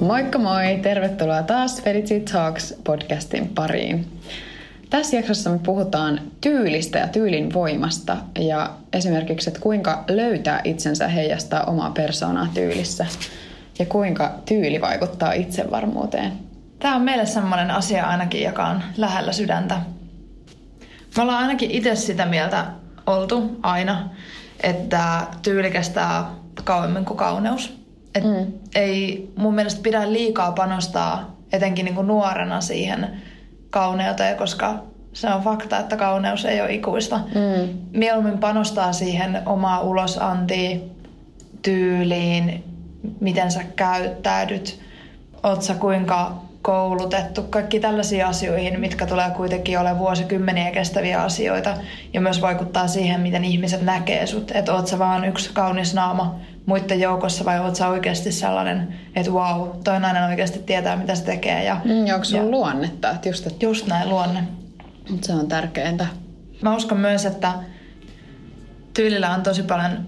Moikka moi! Tervetuloa taas Felicity Talks podcastin pariin. Tässä jaksossa me puhutaan tyylistä ja tyylin voimasta ja esimerkiksi, että kuinka löytää itsensä heijastaa omaa persoonaa tyylissä ja kuinka tyyli vaikuttaa itsevarmuuteen. Tämä on meille sellainen asia ainakin, joka on lähellä sydäntä. Me ollaan ainakin itse sitä mieltä oltu aina, että tyyli kestää kauemmin kuin kauneus. Et mm. Ei mun mielestä pidä liikaa panostaa etenkin niin kuin nuorena siihen kauneuteen, koska se on fakta, että kauneus ei ole ikuista. Mm. Mieluummin panostaa siihen omaa ulosantiin, tyyliin, miten sä käyttäydyt, oot sä kuinka koulutettu, kaikki tällaisiin asioihin, mitkä tulee kuitenkin ole vuosikymmeniä kestäviä asioita ja myös vaikuttaa siihen, miten ihmiset näkee sut. Että oot sä vaan yksi kaunis naama muiden joukossa vai oot sä oikeasti sellainen, että wow, toi nainen oikeasti tietää, mitä se tekee. Ja, mm, onko sun ja, luonnetta? Että just, että... just näin luonne. Se on tärkeintä. Mä uskon myös, että tyylillä on tosi paljon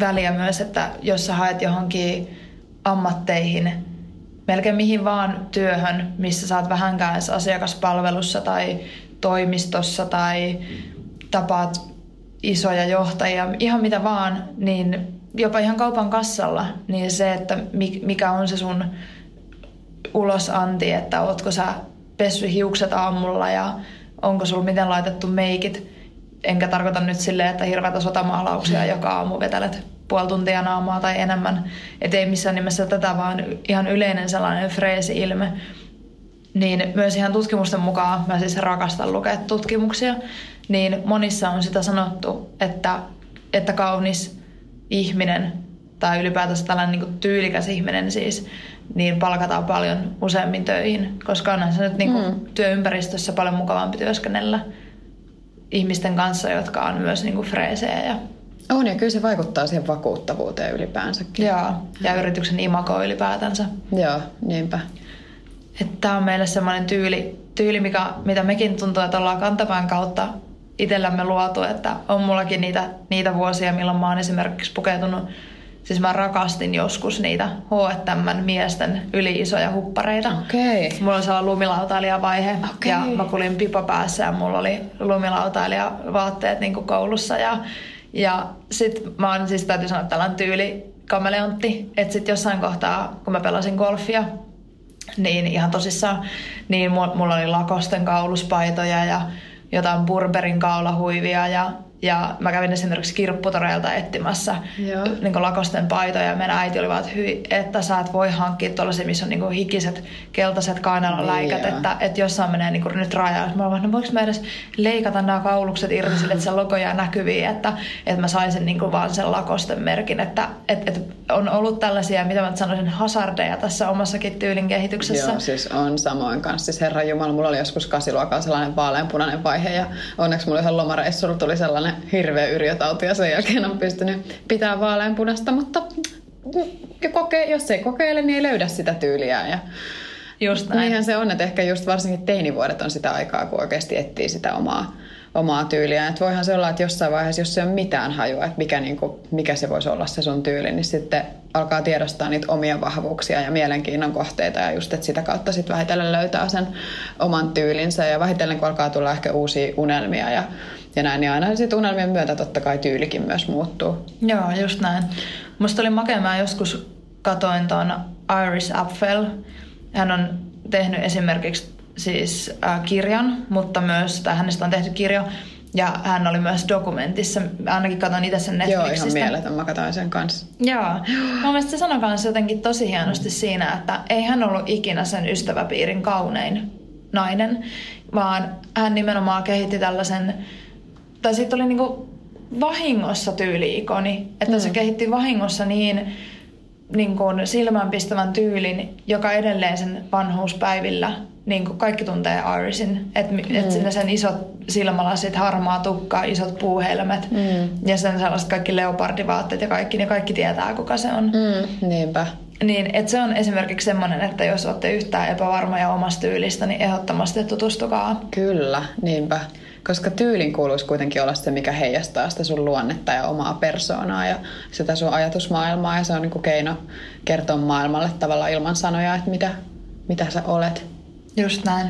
väliä myös, että jos sä haet johonkin ammatteihin, melkein mihin vaan työhön, missä saat vähänkään asiakaspalvelussa tai toimistossa tai tapaat isoja johtajia, ihan mitä vaan, niin jopa ihan kaupan kassalla, niin se, että mikä on se sun ulosanti, että ootko sä pessy hiukset aamulla ja onko sulla miten laitettu meikit. Enkä tarkoita nyt silleen, että hirveätä sotamaalauksia joka aamu vetelet puoli tuntia naamaa tai enemmän. Et ei missään nimessä tätä, vaan ihan yleinen sellainen freesi-ilme. Niin myös ihan tutkimusten mukaan, mä siis rakastan lukea tutkimuksia, niin monissa on sitä sanottu, että, että kaunis ihminen tai ylipäätänsä tällainen niin tyylikäs ihminen siis, niin palkataan paljon useammin töihin, koska onhan se nyt niin kuin mm. työympäristössä paljon mukavampi työskennellä ihmisten kanssa, jotka on myös niin kuin freesejä. Ja... On ja kyllä se vaikuttaa siihen vakuuttavuuteen ylipäänsäkin. Joo, ja yrityksen imako ylipäätänsä. Joo, niinpä. Tämä on meille semmoinen tyyli, tyyli mikä, mitä mekin tuntuu, että ollaan kantapään kautta itsellämme luotu, että on mullakin niitä, niitä vuosia, milloin mä oon esimerkiksi pukeutunut Siis mä rakastin joskus niitä H&M miesten yli-isoja huppareita. Okay. Mulla oli sellainen lumilautailijavaihe okay. ja mä kulin pipa päässä ja mulla oli lumilautailijavaatteet niin koulussa. Ja, ja sit mä oon siis täytyy sanoa tällainen tyyli kameleontti, että sit jossain kohtaa, kun mä pelasin golfia, niin ihan tosissaan, niin mulla oli lakosten kauluspaitoja ja jotain Burberin kaulahuivia ja ja mä kävin esimerkiksi kirpputoreilta etsimässä niin lakosten paitoja. Ja meidän äiti oli vaan, että, hyi, että sä et voi hankkia tuollaisia, missä on niin hikiset, keltaiset kainaloläikät, niin että, että jossain menee niin nyt rajaa. Mä olin no voiko mä edes leikata nämä kaulukset irti sille, että se logo jää näkyviin, että, että mä saisin niin vaan sen lakosten merkin. Että, että, että on ollut tällaisia, mitä mä sanoisin, hasardeja tässä omassakin tyylin kehityksessä. Joo, siis on samoin kanssa. Siis herra Jumala, mulla oli joskus kasiluokalla sellainen vaaleanpunainen vaihe ja onneksi mulla yhden lomareissulla tuli sellainen sellainen hirveä yrjötauti ja sen jälkeen on pystynyt pitää vaaleanpunasta, mutta koke, jos ei kokeile, niin ei löydä sitä tyyliä. Ja just näin. Niinhän se on, että ehkä just varsinkin teinivuodet on sitä aikaa, kun oikeasti etsii sitä omaa, omaa tyyliä. Et voihan se olla, että jossain vaiheessa, jos se on mitään hajua, että mikä, niin kuin, mikä se voisi olla se sun tyyli, niin sitten alkaa tiedostaa niitä omia vahvuuksia ja mielenkiinnon kohteita ja just, että sitä kautta sitten vähitellen löytää sen oman tyylinsä ja vähitellen kun alkaa tulla ehkä uusia unelmia ja, ja näin, niin aina sitten unelmien myötä totta kai tyylikin myös muuttuu. Joo, just näin. Musta oli makea, mä joskus katoin tuon Iris Apfel. Hän on tehnyt esimerkiksi siis äh, kirjan, mutta myös, tai hänestä on tehty kirja, Ja hän oli myös dokumentissa. Ainakin katson itse sen Netflixistä. Joo, ihan mieletön. Mä katsoin sen kanssa. Joo. Mun mielestä se sanoi myös jotenkin tosi hienosti siinä, että ei hän ollut ikinä sen ystäväpiirin kaunein nainen, vaan hän nimenomaan kehitti tällaisen, tai sitten oli niinku vahingossa tyyliikoni, että mm. se kehitti vahingossa niin niin kuin silmänpistävän tyylin, joka edelleen sen vanhuuspäivillä, niin kuin kaikki tuntee Irisin. Että mm. et sinne sen isot silmälasit, harmaa tukka, isot puuhelmet mm. ja sen sellaiset kaikki leopardivaatteet ja kaikki, niin kaikki tietää kuka se on. Mm, niinpä. Niin, että se on esimerkiksi semmoinen, että jos olette yhtään epävarmoja omasta tyylistä, niin ehdottomasti tutustukaa. Kyllä, niinpä. Koska tyylin kuuluisi kuitenkin olla se, mikä heijastaa sitä sun luonnetta ja omaa persoonaa ja sitä sun ajatusmaailmaa. Ja se on niin kuin keino kertoa maailmalle tavallaan ilman sanoja, että mitä, mitä sä olet. Just näin.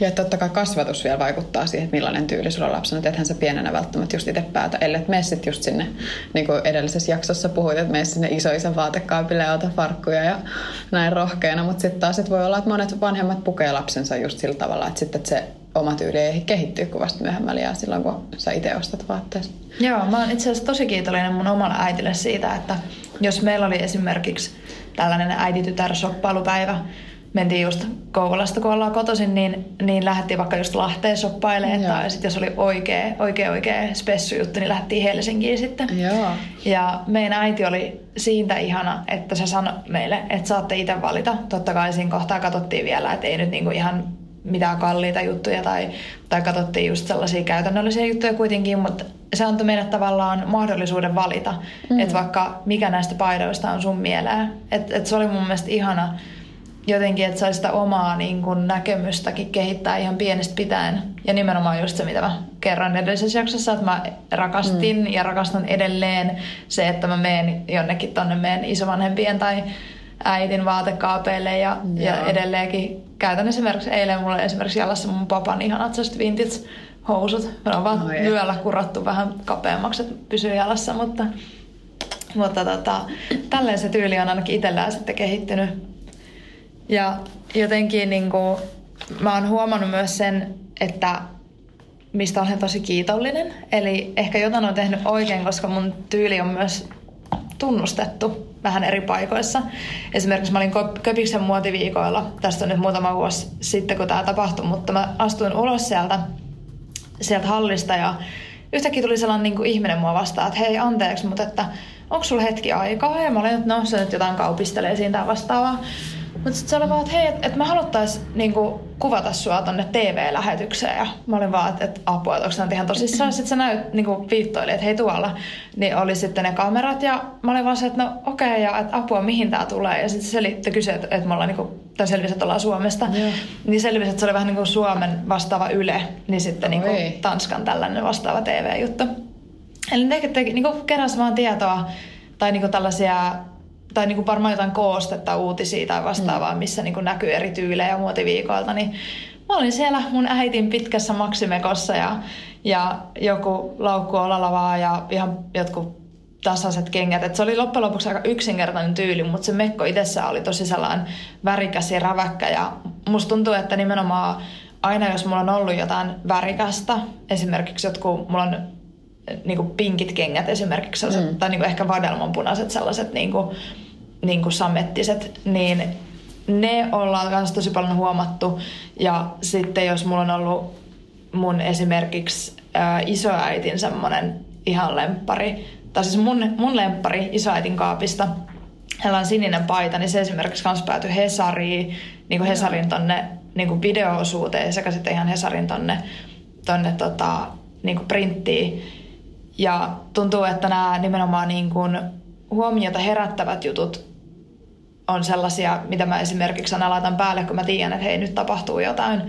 Ja totta kai kasvatus vielä vaikuttaa siihen, että millainen tyyli sulla on lapsena. Ethän sä pienenä välttämättä just itse päätä, ellei mene sit just sinne, niin kuin edellisessä jaksossa puhuit, että mene sinne isoisän vaatekaapille ja ota farkkuja ja näin rohkeana. Mutta sitten taas että voi olla, että monet vanhemmat pukee lapsensa just sillä tavalla, että sitten että se oma tyyli kuin vasta myöhemmällä ja silloin, kun sä itse ostat vaatteet. Joo, mä oon itse asiassa tosi kiitollinen mun omalle äitille siitä, että jos meillä oli esimerkiksi tällainen äititytär shoppailupäivä, mentiin just Kouvolasta, kun ollaan kotoisin, niin, niin lähdettiin vaikka just Lahteen shoppailemaan. Tai sitten jos oli oikea, oikea, oikea spessu juttu, niin lähdettiin Helsinkiin sitten. Joo. Ja meidän äiti oli siitä ihana, että se sanoi meille, että saatte itse valita. Totta kai siinä kohtaa katsottiin vielä, että ei nyt niinku ihan mitään kalliita juttuja tai, tai katsottiin just sellaisia käytännöllisiä juttuja kuitenkin, mutta se antoi meille tavallaan mahdollisuuden valita, mm. että vaikka mikä näistä paidoista on sun mieleen. Että et se oli mun mielestä ihana jotenkin, että saisi sitä omaa niin kun, näkemystäkin kehittää ihan pienestä pitäen. Ja nimenomaan just se, mitä mä kerran edellisessä jaksossa, että mä rakastin mm. ja rakastan edelleen se, että mä menen jonnekin tonne meidän isovanhempien tai äitin vaatekaapeille ja, ja edelleenkin käytän esimerkiksi eilen mulla oli esimerkiksi jalassa mun papan ihanat vintage housut. Me on vaan no, vyöllä kurattu vähän kapeammaksi, että pysyy jalassa, mutta, mutta tota, tälleen se tyyli on ainakin itsellään sitten kehittynyt. Ja jotenkin niin kuin, mä oon huomannut myös sen, että mistä olen tosi kiitollinen. Eli ehkä jotain on tehnyt oikein, koska mun tyyli on myös tunnustettu vähän eri paikoissa. Esimerkiksi mä olin Köpiksen muotiviikoilla, tästä on nyt muutama vuosi sitten, kun tämä tapahtui, mutta mä astuin ulos sieltä, sieltä hallista ja yhtäkkiä tuli sellainen niin kuin ihminen mua vastaan, että hei anteeksi, mutta että onko sulla hetki aikaa? Ja mä olin, että no se nyt jotain kaupistelee siinä vastaavaa. Mutta sitten se oli vaan, että hei, että et me haluttais niinku kuvata sua tonne TV-lähetykseen. Ja mä olin vaan, että et, apua, että onko tämä ihan tosissaan. Sitten se näyt, niinku viittoili, että hei tuolla. Niin oli sitten ne kamerat ja mä olin vaan se, että no okei, okay, ja että apua, mihin tämä tulee. Ja sitten se selitti, kysyi, että, että me ollaan niinku, tai selvisi, että ollaan Suomesta. Yeah. Niin selvisi, että se oli vähän niin kuin Suomen vastaava Yle, niin sitten niinku Tanskan tällainen vastaava TV-juttu. Eli ne teki, niinku keräsi vaan tietoa tai niinku tällaisia tai niin kuin varmaan jotain koostetta uutisia tai vastaavaa, mm. missä niin kuin näkyy eri tyylejä muotiviikoilta, niin mä olin siellä mun äitin pitkässä maksimekossa ja, ja joku laukku olalavaa ja ihan jotkut tasaiset kengät. Et se oli loppujen lopuksi aika yksinkertainen tyyli, mutta se mekko itsessään oli tosi sellainen värikäs ja räväkkä. Ja musta tuntuu, että nimenomaan aina jos mulla on ollut jotain värikästä, esimerkiksi jotkut, mulla on niin kuin pinkit kengät esimerkiksi, sellaiset, mm. tai niin kuin ehkä vadelmanpunaiset sellaiset niin kuin, niin kuin samettiset, niin ne ollaan myös tosi paljon huomattu. Ja sitten jos mulla on ollut mun esimerkiksi ää, isoäitin semmoinen ihan lemppari, tai siis mun, mun lemppari isoäitin kaapista, hänellä on sininen paita, niin se esimerkiksi kans päätyi Hesariin, niin kuin Hesarin tonne niin kuin video-osuuteen sekä sitten ihan Hesarin tonne, tonne tota, niin kuin printtiin. Ja tuntuu, että nämä nimenomaan niin kuin huomiota herättävät jutut on sellaisia, mitä mä esimerkiksi aina laitan päälle, kun mä tiedän, että hei, nyt tapahtuu jotain.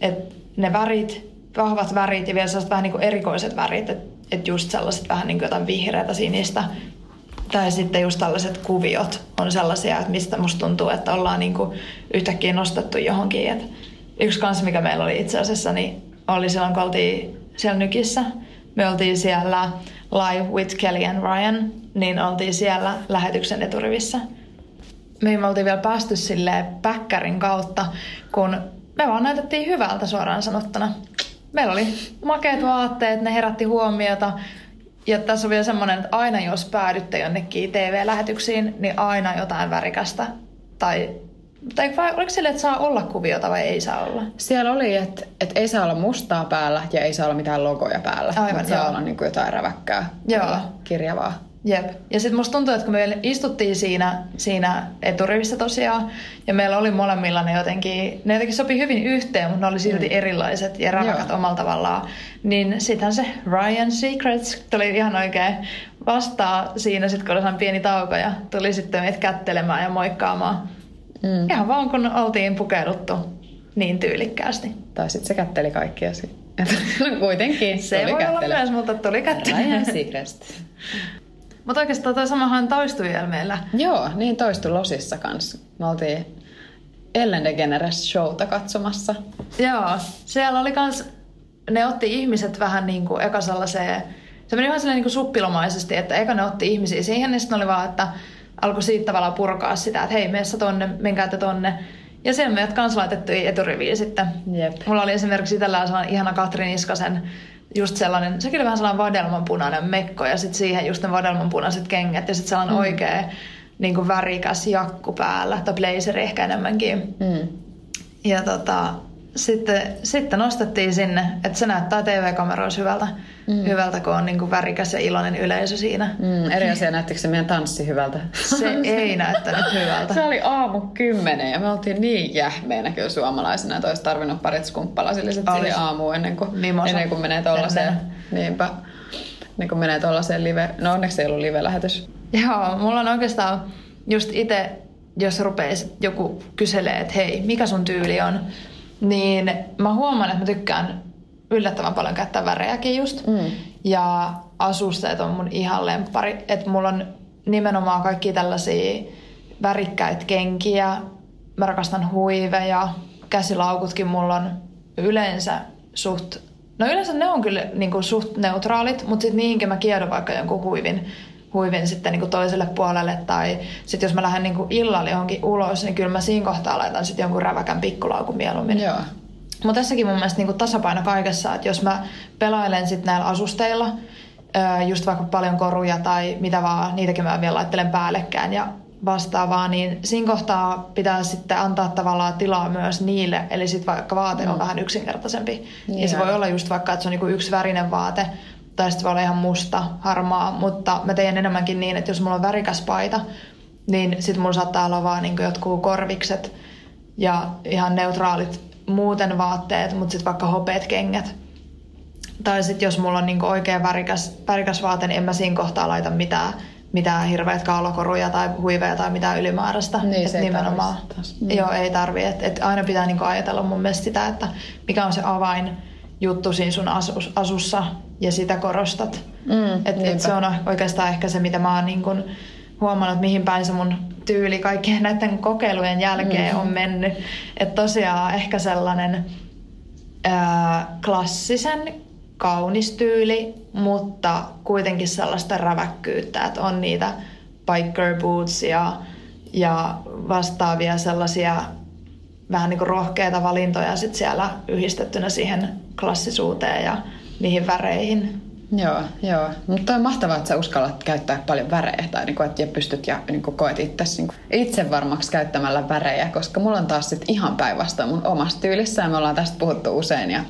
Että ne värit, vahvat värit ja vielä sellaiset vähän niin kuin erikoiset värit, että et just sellaiset vähän niin kuin jotain vihreätä sinistä. Tai sitten just tällaiset kuviot on sellaisia, että mistä musta tuntuu, että ollaan niin kuin yhtäkkiä nostettu johonkin. Et yksi kanssa, mikä meillä oli itse asiassa, niin oli silloin, kun oltiin siellä Nykissä – me oltiin siellä Live with Kelly and Ryan, niin oltiin siellä lähetyksen eturivissä. Me oltiin vielä päästy sille päkkärin kautta, kun me vaan näytettiin hyvältä suoraan sanottuna. meillä oli makeat vaatteet, ne herätti huomiota. Ja tässä on vielä semmoinen, että aina jos päädytte jonnekin TV-lähetyksiin, niin aina jotain värikästä. Tai, tai vai oliko sille, että saa olla kuviota vai ei saa olla? Siellä oli, että, että ei saa olla mustaa päällä ja ei saa olla mitään logoja päällä. Aivan, Mutta saa olla niin kuin jotain räväkkää, Joo. kirjavaa. Jep. Ja sitten musta tuntuu, että kun me istuttiin siinä, siinä eturivissä tosiaan, ja meillä oli molemmilla ne jotenkin, ne jotenkin sopi hyvin yhteen, mutta ne oli silti mm. erilaiset ja räväkät Joo. omalla tavallaan. Niin sittenhän se Ryan Secrets tuli ihan oikein vastaa siinä, sit kun oli pieni tauko ja tuli sitten meitä kättelemään ja moikkaamaan. Mm. Ihan vaan kun oltiin pukeuduttu niin tyylikkäästi. Tai sitten se kätteli kaikkia. si- no kuitenkin Se tuli voi olla kättele. myös, mutta tuli kättele. Ryan Secrets. Mutta oikeastaan toi samahan toistui vielä meillä. Joo, niin toistu Losissa kanssa. Me oltiin Ellen DeGeneres showta katsomassa. Joo, siellä oli kans, ne otti ihmiset vähän niin kuin eka sellaiseen, se meni silleen niin kuin suppilomaisesti, että eka ne otti ihmisiä siihen, niin sitten oli vaan, että alkoi siitä tavallaan purkaa sitä, että hei, meessä tonne, menkää te tonne. Ja siellä meidät kans laitettiin eturiviin sitten. Jep. Mulla oli esimerkiksi sellainen ihana Katrin Iskasen, just sellainen, sekin oli vähän sellainen vadelmanpunainen mekko ja sitten siihen just ne vadelmanpunaiset kengät ja sitten sellainen mm. oikea niin kuin värikäs jakku päällä, tai blazeri ehkä enemmänkin. Mm. Ja tota, sitten, sitten nostettiin sinne, että se näyttää TV-kameroissa hyvältä, mm. hyvältä kun on niin kuin värikäs ja iloinen yleisö siinä. Mm, eri asia, näyttikö se meidän tanssi hyvältä? Se ei näyttänyt hyvältä. Se oli aamu kymmenen ja me oltiin niin jähmeinä kyllä suomalaisena, että olisi tarvinnut parit skumppalasilliset siihen aamuun ennen kuin, Mimosa. ennen kuin menee tuollaiseen. Niinpä. Niin kuin menee tuollaiseen live. No onneksi ei ollut live-lähetys. Joo, mulla on oikeastaan just itse, jos rupeisi joku kyselee, että hei, mikä sun tyyli on, niin mä huomaan, että mä tykkään yllättävän paljon käyttää värejäkin just. Mm. Ja asusteet on mun ihan lemppari. Että mulla on nimenomaan kaikki tällaisia värikkäitä kenkiä. Mä rakastan huiveja. Käsilaukutkin mulla on yleensä suht... No yleensä ne on kyllä niin kuin suht neutraalit, mutta sitten niihinkin mä kiedon vaikka jonkun huivin, huivin sitten niin kuin toiselle puolelle. Tai sitten jos mä lähden niin kuin illalla johonkin ulos, niin kyllä mä siinä kohtaa laitan sitten jonkun räväkän pikkulaukun mieluummin. Joo. Mutta tässäkin mun mielestä niinku tasapaino kaikessa, että jos mä pelailen sitten näillä asusteilla, just vaikka paljon koruja tai mitä vaan, niitäkin mä vielä laittelen päällekään ja vastaavaa, niin siinä kohtaa pitää sitten antaa tavallaan tilaa myös niille, eli sitten vaikka vaate on vähän yksinkertaisempi. Niin ja se voi olla just vaikka, että se on niinku yksi värinen vaate, tai sitten voi olla ihan musta, harmaa, mutta mä teen enemmänkin niin, että jos mulla on värikäs paita, niin sitten mulla saattaa olla vaan niinku jotkut korvikset ja ihan neutraalit muuten vaatteet, mutta sitten vaikka hopeet kengät. Tai sitten jos mulla on niinku oikein värikäs, värikäs vaate, niin en mä siinä kohtaa laita mitään, mitään hirveät kaulakoruja tai huiveja tai mitään ylimääräistä. Niin, Et se ei nimenomaan. tarvitse taas. Mm. Joo, ei tarvi. Et, et aina pitää niinku ajatella mun mielestä sitä, että mikä on se avain juttu siinä sun asus, asussa ja sitä korostat. Mm, et, et se on oikeastaan ehkä se, mitä mä oon niin kun huomannut, että mihin päin se mun tyyli kaikkien näiden kokeilujen jälkeen Mm. on mennyt. Että tosiaan ehkä sellainen ää, klassisen kaunis tyyli, mutta kuitenkin sellaista räväkkyyttä, että on niitä biker boots ja, ja vastaavia sellaisia vähän niin kuin rohkeita valintoja sit siellä yhdistettynä siihen klassisuuteen ja niihin väreihin. Joo, joo. Mutta on mahtavaa, että sä uskallat käyttää paljon värejä tai niinku, että pystyt ja niinku, koet itse niinku, itse varmaksi käyttämällä värejä, koska mulla on taas sit ihan päinvastoin mun omassa tyylissä ja me ollaan tästä puhuttu usein ja,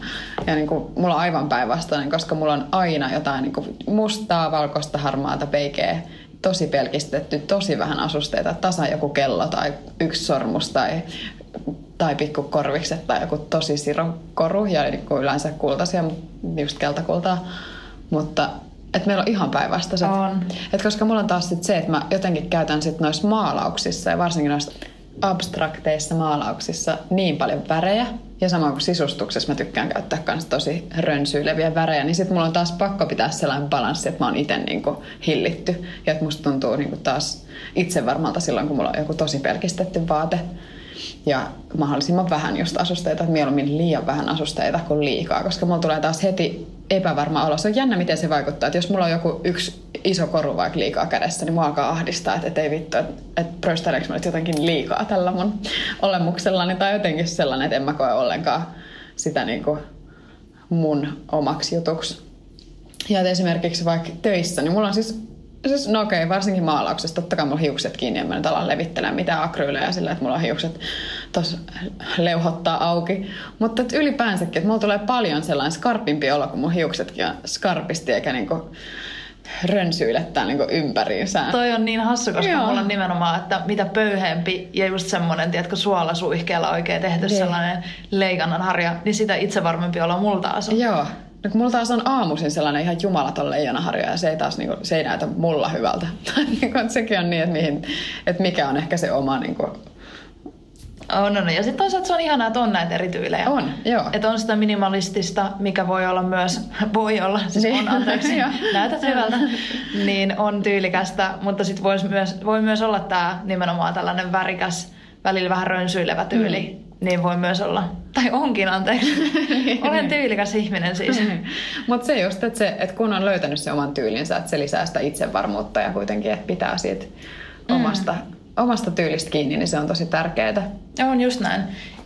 ja niinku, mulla on aivan päinvastainen, koska mulla on aina jotain niinku, mustaa, valkoista, harmaata, peikeä, tosi pelkistetty, tosi vähän asusteita, tasa joku kello tai yksi sormus tai tai pikkukorvikset tai joku tosi sirokoru ja niin kuin yleensä kultaisia, just keltakultaa. Mutta et meillä on ihan päinvastaiset. On. Et koska mulla on taas sit se, että mä jotenkin käytän sit noissa maalauksissa ja varsinkin noissa abstrakteissa maalauksissa niin paljon värejä. Ja samoin kuin sisustuksessa mä tykkään käyttää kans tosi rönsyileviä värejä, niin sit mulla on taas pakko pitää sellainen balanssi, että mä oon itse niinku hillitty. Ja että musta tuntuu niinku taas itse varmalta silloin, kun mulla on joku tosi pelkistetty vaate. Ja mahdollisimman vähän just asusteita, että mieluummin liian vähän asusteita kuin liikaa, koska mulla tulee taas heti epävarma olo. Se on jännä, miten se vaikuttaa. Että jos mulla on joku yksi iso koru vaikka liikaa kädessä, niin mua alkaa ahdistaa, että, että ei vittu, että, että prösteleekö mä nyt jotenkin liikaa tällä mun olemuksellani. Tai jotenkin sellainen, että en mä koe ollenkaan sitä niin kuin mun omaksi jutuksi. Ja esimerkiksi vaikka töissä, niin mulla on siis Siis, no okei, varsinkin maalauksessa. Totta kai mulla hiukset kiinni ja mä nyt alan levittelemään mitään akryylejä sillä, että mulla on hiukset tos leuhottaa auki. Mutta että ylipäänsäkin, että mulla tulee paljon sellainen skarpimpi olo, kun mun hiuksetkin on skarpisti eikä niinku rönsyilettää niinku ympäriinsä. Toi on niin hassu, koska Joo. mulla on nimenomaan, että mitä pöyheempi ja just semmonen, tiedätkö, suolasuihkeella oikein tehty niin. sellainen leikannan harja, niin sitä itse varmempi olla mulla taas on. Joo. No kun mulla taas on aamuisin sellainen ihan jumalaton leijonaharja ja se ei taas niinku, se ei näytä mulla hyvältä. niinku, sekin on niin, että, mihin, että mikä on ehkä se oma niinku, on, on. Ja sitten toisaalta se on ihanaa, että on näitä eri tyylejä. On, joo. Että on sitä minimalistista, mikä voi olla myös, voi olla, siis niin. on anteeksi, näytät hyvältä, niin on tyylikästä, mutta sitten voi myös, voi myös olla tämä nimenomaan tällainen värikäs, välillä vähän rönsyilevä tyyli. Mm niin voi myös olla. Tai onkin, anteeksi. Olen tyylikäs ihminen siis. Mutta se just, että, se, että kun on löytänyt se oman tyylinsä, että se lisää sitä itsevarmuutta ja kuitenkin, että pitää siitä mm. omasta, omasta tyylistä kiinni, niin se on tosi tärkeää. On just näin.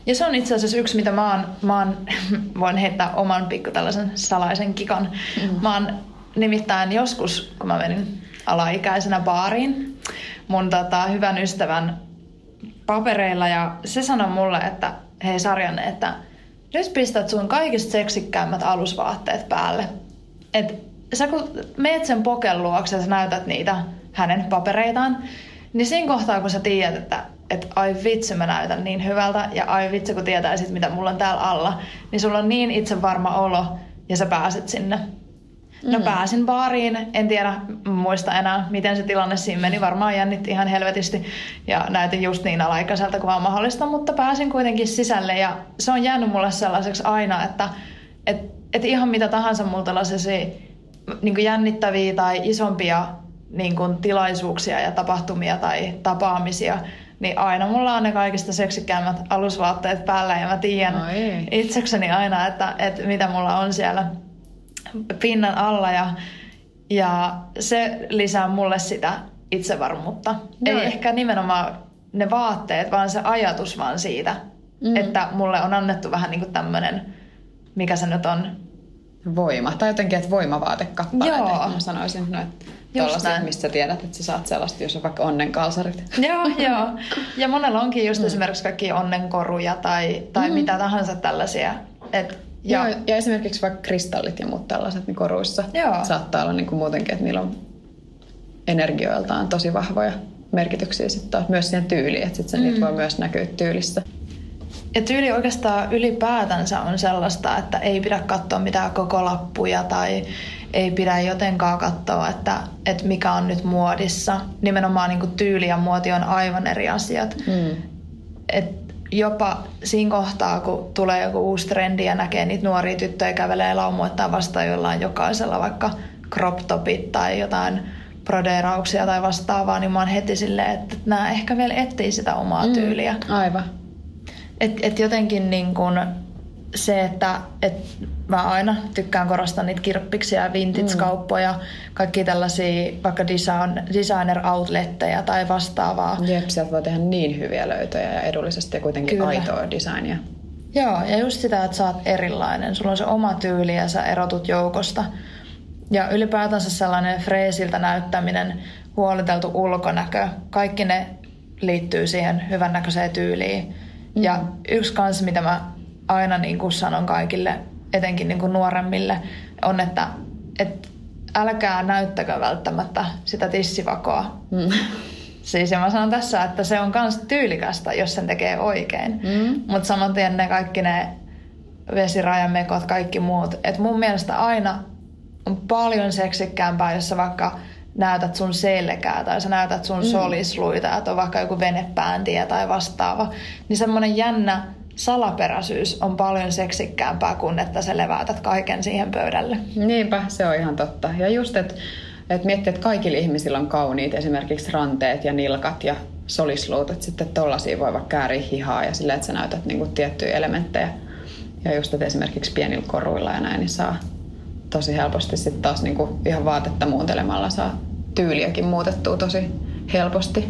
Ja se on itse asiassa yksi, mitä mä oon, mä oon voin heittää oman pikku tällaisen salaisen kikan. Mm. Mä oon nimittäin joskus, kun mä menin alaikäisenä baariin, mun tota, hyvän ystävän papereilla ja se sanoi mulle, että hei Sarjanne, että nyt pistät sun kaikista seksikkäimmät alusvaatteet päälle. Et sä kun meet sen poken luokse ja sä näytät niitä hänen papereitaan, niin siinä kohtaa kun sä tiedät, että, että ai vitsi mä näytän niin hyvältä ja ai vitsi kun tietäisit mitä mulla on täällä alla, niin sulla on niin itsevarma olo ja sä pääset sinne. No mm. pääsin baariin, en tiedä, muista enää miten se tilanne siinä meni, varmaan jännitti ihan helvetisti ja näytin just niin alaikäiseltä kuin vaan mahdollista, mutta pääsin kuitenkin sisälle. Ja se on jäänyt mulle sellaiseksi aina, että et, et ihan mitä tahansa mulla tällaisia niin jännittäviä tai isompia niin kuin tilaisuuksia ja tapahtumia tai tapaamisia, niin aina mulla on ne kaikista seksikkäimmät alusvaatteet päällä ja mä tiedän no itsekseni aina, että, että mitä mulla on siellä pinnan alla ja, ja se lisää mulle sitä itsevarmuutta. Joo. Ei ehkä nimenomaan ne vaatteet, vaan se ajatus vaan siitä, mm. että mulle on annettu vähän niin kuin tämmöinen, mikä se nyt on? Voima. Tai jotenkin, että voimavaatekappaleet, Joo. mä sanoisin. No, että Tuollaiset, mistä tiedät, että sä saat sellaista, jos on vaikka onnenkalsarit. joo, joo. Ja monella onkin just mm. esimerkiksi kaikki onnenkoruja tai, tai mm. mitä tahansa tällaisia. Et ja, Joo, ja esimerkiksi vaikka kristallit ja muut tällaiset niin koruissa Joo. saattaa olla niin kuin muutenkin, että niillä on energioiltaan tosi vahvoja merkityksiä sitten taas myös siihen tyyliin, että sitten mm. niitä voi myös näkyä tyylissä. Ja tyyli oikeastaan ylipäätänsä on sellaista, että ei pidä katsoa mitään koko lappuja tai ei pidä jotenkaan katsoa, että, että mikä on nyt muodissa. Nimenomaan niin kuin tyyli ja muoti on aivan eri asiat. Mm. Et jopa siinä kohtaa, kun tulee joku uusi trendi ja näkee niitä nuoria tyttöjä kävelee laumoittaa vastaan jollain jokaisella vaikka crop topit tai jotain prodeerauksia tai vastaavaa, niin mä oon heti silleen, että nämä ehkä vielä etsii sitä omaa mm, tyyliä. Aivan. Et, et jotenkin niin kun se, että et mä aina tykkään korostaa niitä kirppiksiä, vintage-kauppoja, mm. kaikki tällaisia vaikka design, designer-outletteja tai vastaavaa. Jep, sieltä voi tehdä niin hyviä löytöjä ja edullisesti ja kuitenkin Kyllä. aitoa designia. Joo, ja just sitä, että sä oot erilainen. Sulla on se oma tyyli ja sä erotut joukosta. Ja ylipäätänsä sellainen freesiltä näyttäminen, huoliteltu ulkonäkö, kaikki ne liittyy siihen hyvännäköiseen tyyliin. Mm. Ja yksi kanssa, mitä mä aina niin kuin sanon kaikille, etenkin niin kuin nuoremmille, on, että, että älkää näyttäkö välttämättä sitä tissivakoa. Mm. Siis ja mä sanon tässä, että se on myös tyylikästä, jos sen tekee oikein. Mm. Mutta saman tien ne kaikki ne vesirajamekot, kaikki muut. Et mun mielestä aina on paljon seksikkäämpää, jos sä vaikka näytät sun selkää tai sä näytät sun mm. solisluita, että on vaikka joku venepääntiä tai vastaava. Niin semmoinen jännä salaperäisyys on paljon seksikkäämpää kuin että sä leväätät kaiken siihen pöydälle. Niinpä, se on ihan totta. Ja just, että et miettii, että kaikilla ihmisillä on kauniit esimerkiksi ranteet ja nilkat ja solisluut, että sitten tollasia voi vaikka kääriä hihaa ja sillä, että sä näytät niinku tiettyjä elementtejä. Ja just, että esimerkiksi pienillä koruilla ja näin, niin saa tosi helposti sitten taas niinku ihan vaatetta muuntelemalla saa tyyliäkin muutettua tosi helposti.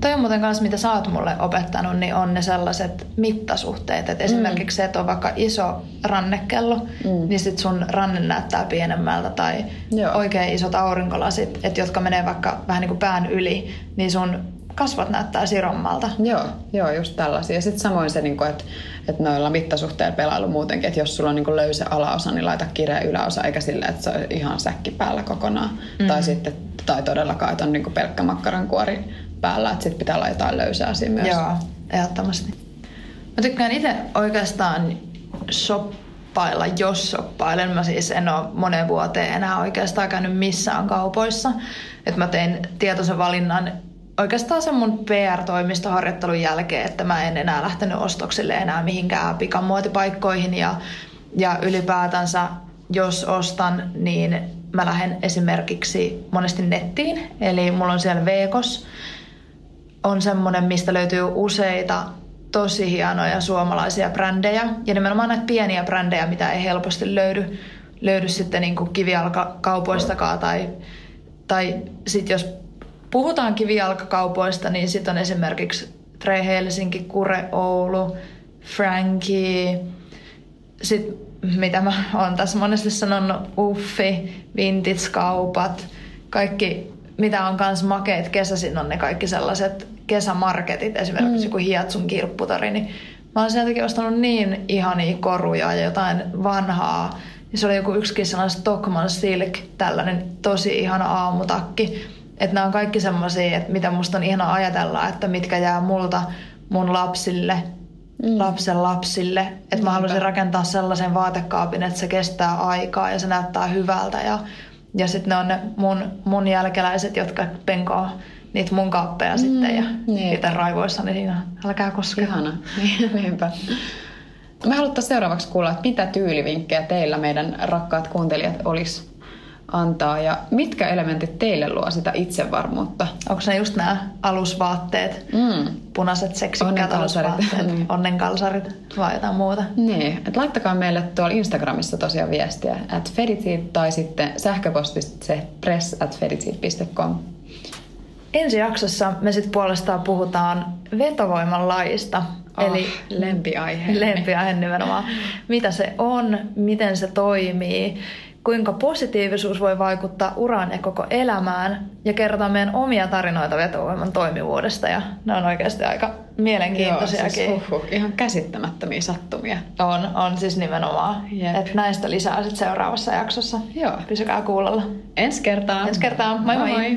Toi on muuten kanssa, mitä sä oot mulle opettanut, niin on ne sellaiset mittasuhteet. Että esimerkiksi se, että on vaikka iso rannekello, mm. niin sit sun ranne näyttää pienemmältä. Tai Joo. oikein isot aurinkolasit, että jotka menee vaikka vähän niin kuin pään yli, niin sun kasvot näyttää sirommalta. Joo, joo just tällaisia. Sitten samoin se, niin että, että noilla mittasuhteilla pelailu muutenkin, että jos sulla on niin kuin löysä alaosa, niin laita kireä yläosa, eikä sillä, että se on ihan säkki päällä kokonaan. Mm-hmm. Tai sitten, tai todellakaan, että on niin kuin pelkkä makkarankuori päällä, että sitten pitää olla jotain löysää siinä myös. Joo, ehdottomasti. Mä tykkään itse oikeastaan shoppailla, jos shoppailen. Mä siis en ole moneen vuoteen enää oikeastaan käynyt missään kaupoissa. Että mä tein tietoisen valinnan oikeastaan sen mun PR-toimistoharjoittelun jälkeen, että mä en enää lähtenyt ostoksille enää mihinkään pikamuotipaikkoihin ja, ja ylipäätänsä jos ostan, niin mä lähden esimerkiksi monesti nettiin. Eli mulla on siellä Veekos, on semmoinen, mistä löytyy useita tosi hienoja suomalaisia brändejä. Ja nimenomaan näitä pieniä brändejä, mitä ei helposti löydy, löydy sitten niin kuin kivijalkakaupoistakaan. Tai, tai sitten jos puhutaan kivijalkakaupoista, niin sitten on esimerkiksi Tre Helsinki, Kure Oulu, Frankie, sitten mitä mä oon tässä monesti sanonut, Uffi, Vintage-kaupat, kaikki mitä on kans makeet kesäisin on ne kaikki sellaiset kesämarketit, esimerkiksi mm. joku Hiatsun kirpputori, niin mä oon sieltäkin ostanut niin ihania koruja ja jotain vanhaa. Ja se oli joku yksikin sellainen Stockman Silk, tällainen tosi ihana aamutakki. Että nämä on kaikki semmoisia, että mitä musta on ihana ajatella, että mitkä jää multa mun lapsille, mm. lapsen lapsille. Että mä haluaisin rakentaa sellaisen vaatekaapin, että se kestää aikaa ja se näyttää hyvältä ja ja sitten ne on ne mun, mun jälkeläiset, jotka penkoo niitä mun kaappeja mm, sitten ja niin. itse raivoissani siinä. Älkää koskea. Ihana, niin, niinpä. Me haluttaisiin seuraavaksi kuulla, että mitä tyylivinkkejä teillä meidän rakkaat kuuntelijat olisi antaa ja mitkä elementit teille luo sitä itsevarmuutta? Onko ne just nämä alusvaatteet, mm. punaiset seksikkäät alusvaatteet, niin. onnenkalsarit vai jotain muuta? Niin, että laittakaa meille tuolla Instagramissa tosiaan viestiä at tai sitten sähköpostitse press at. Ensi jaksossa me sitten puolestaan puhutaan vetovoiman laista. Oh, eli lempiaihe. Lempiaihe nimenomaan. Mitä se on, miten se toimii kuinka positiivisuus voi vaikuttaa uraan ja koko elämään ja kerrotaan meidän omia tarinoita vetovoiman toimivuudesta ja ne on oikeasti aika mielenkiintoisiakin. Joo, siis uhuh, ihan käsittämättömiä sattumia. On, on siis nimenomaan. Et näistä lisää sitten seuraavassa jaksossa. Joo. Pysykää kuulolla. Ensi kertaa. Ensi kertaa. Moi moi. moi. moi.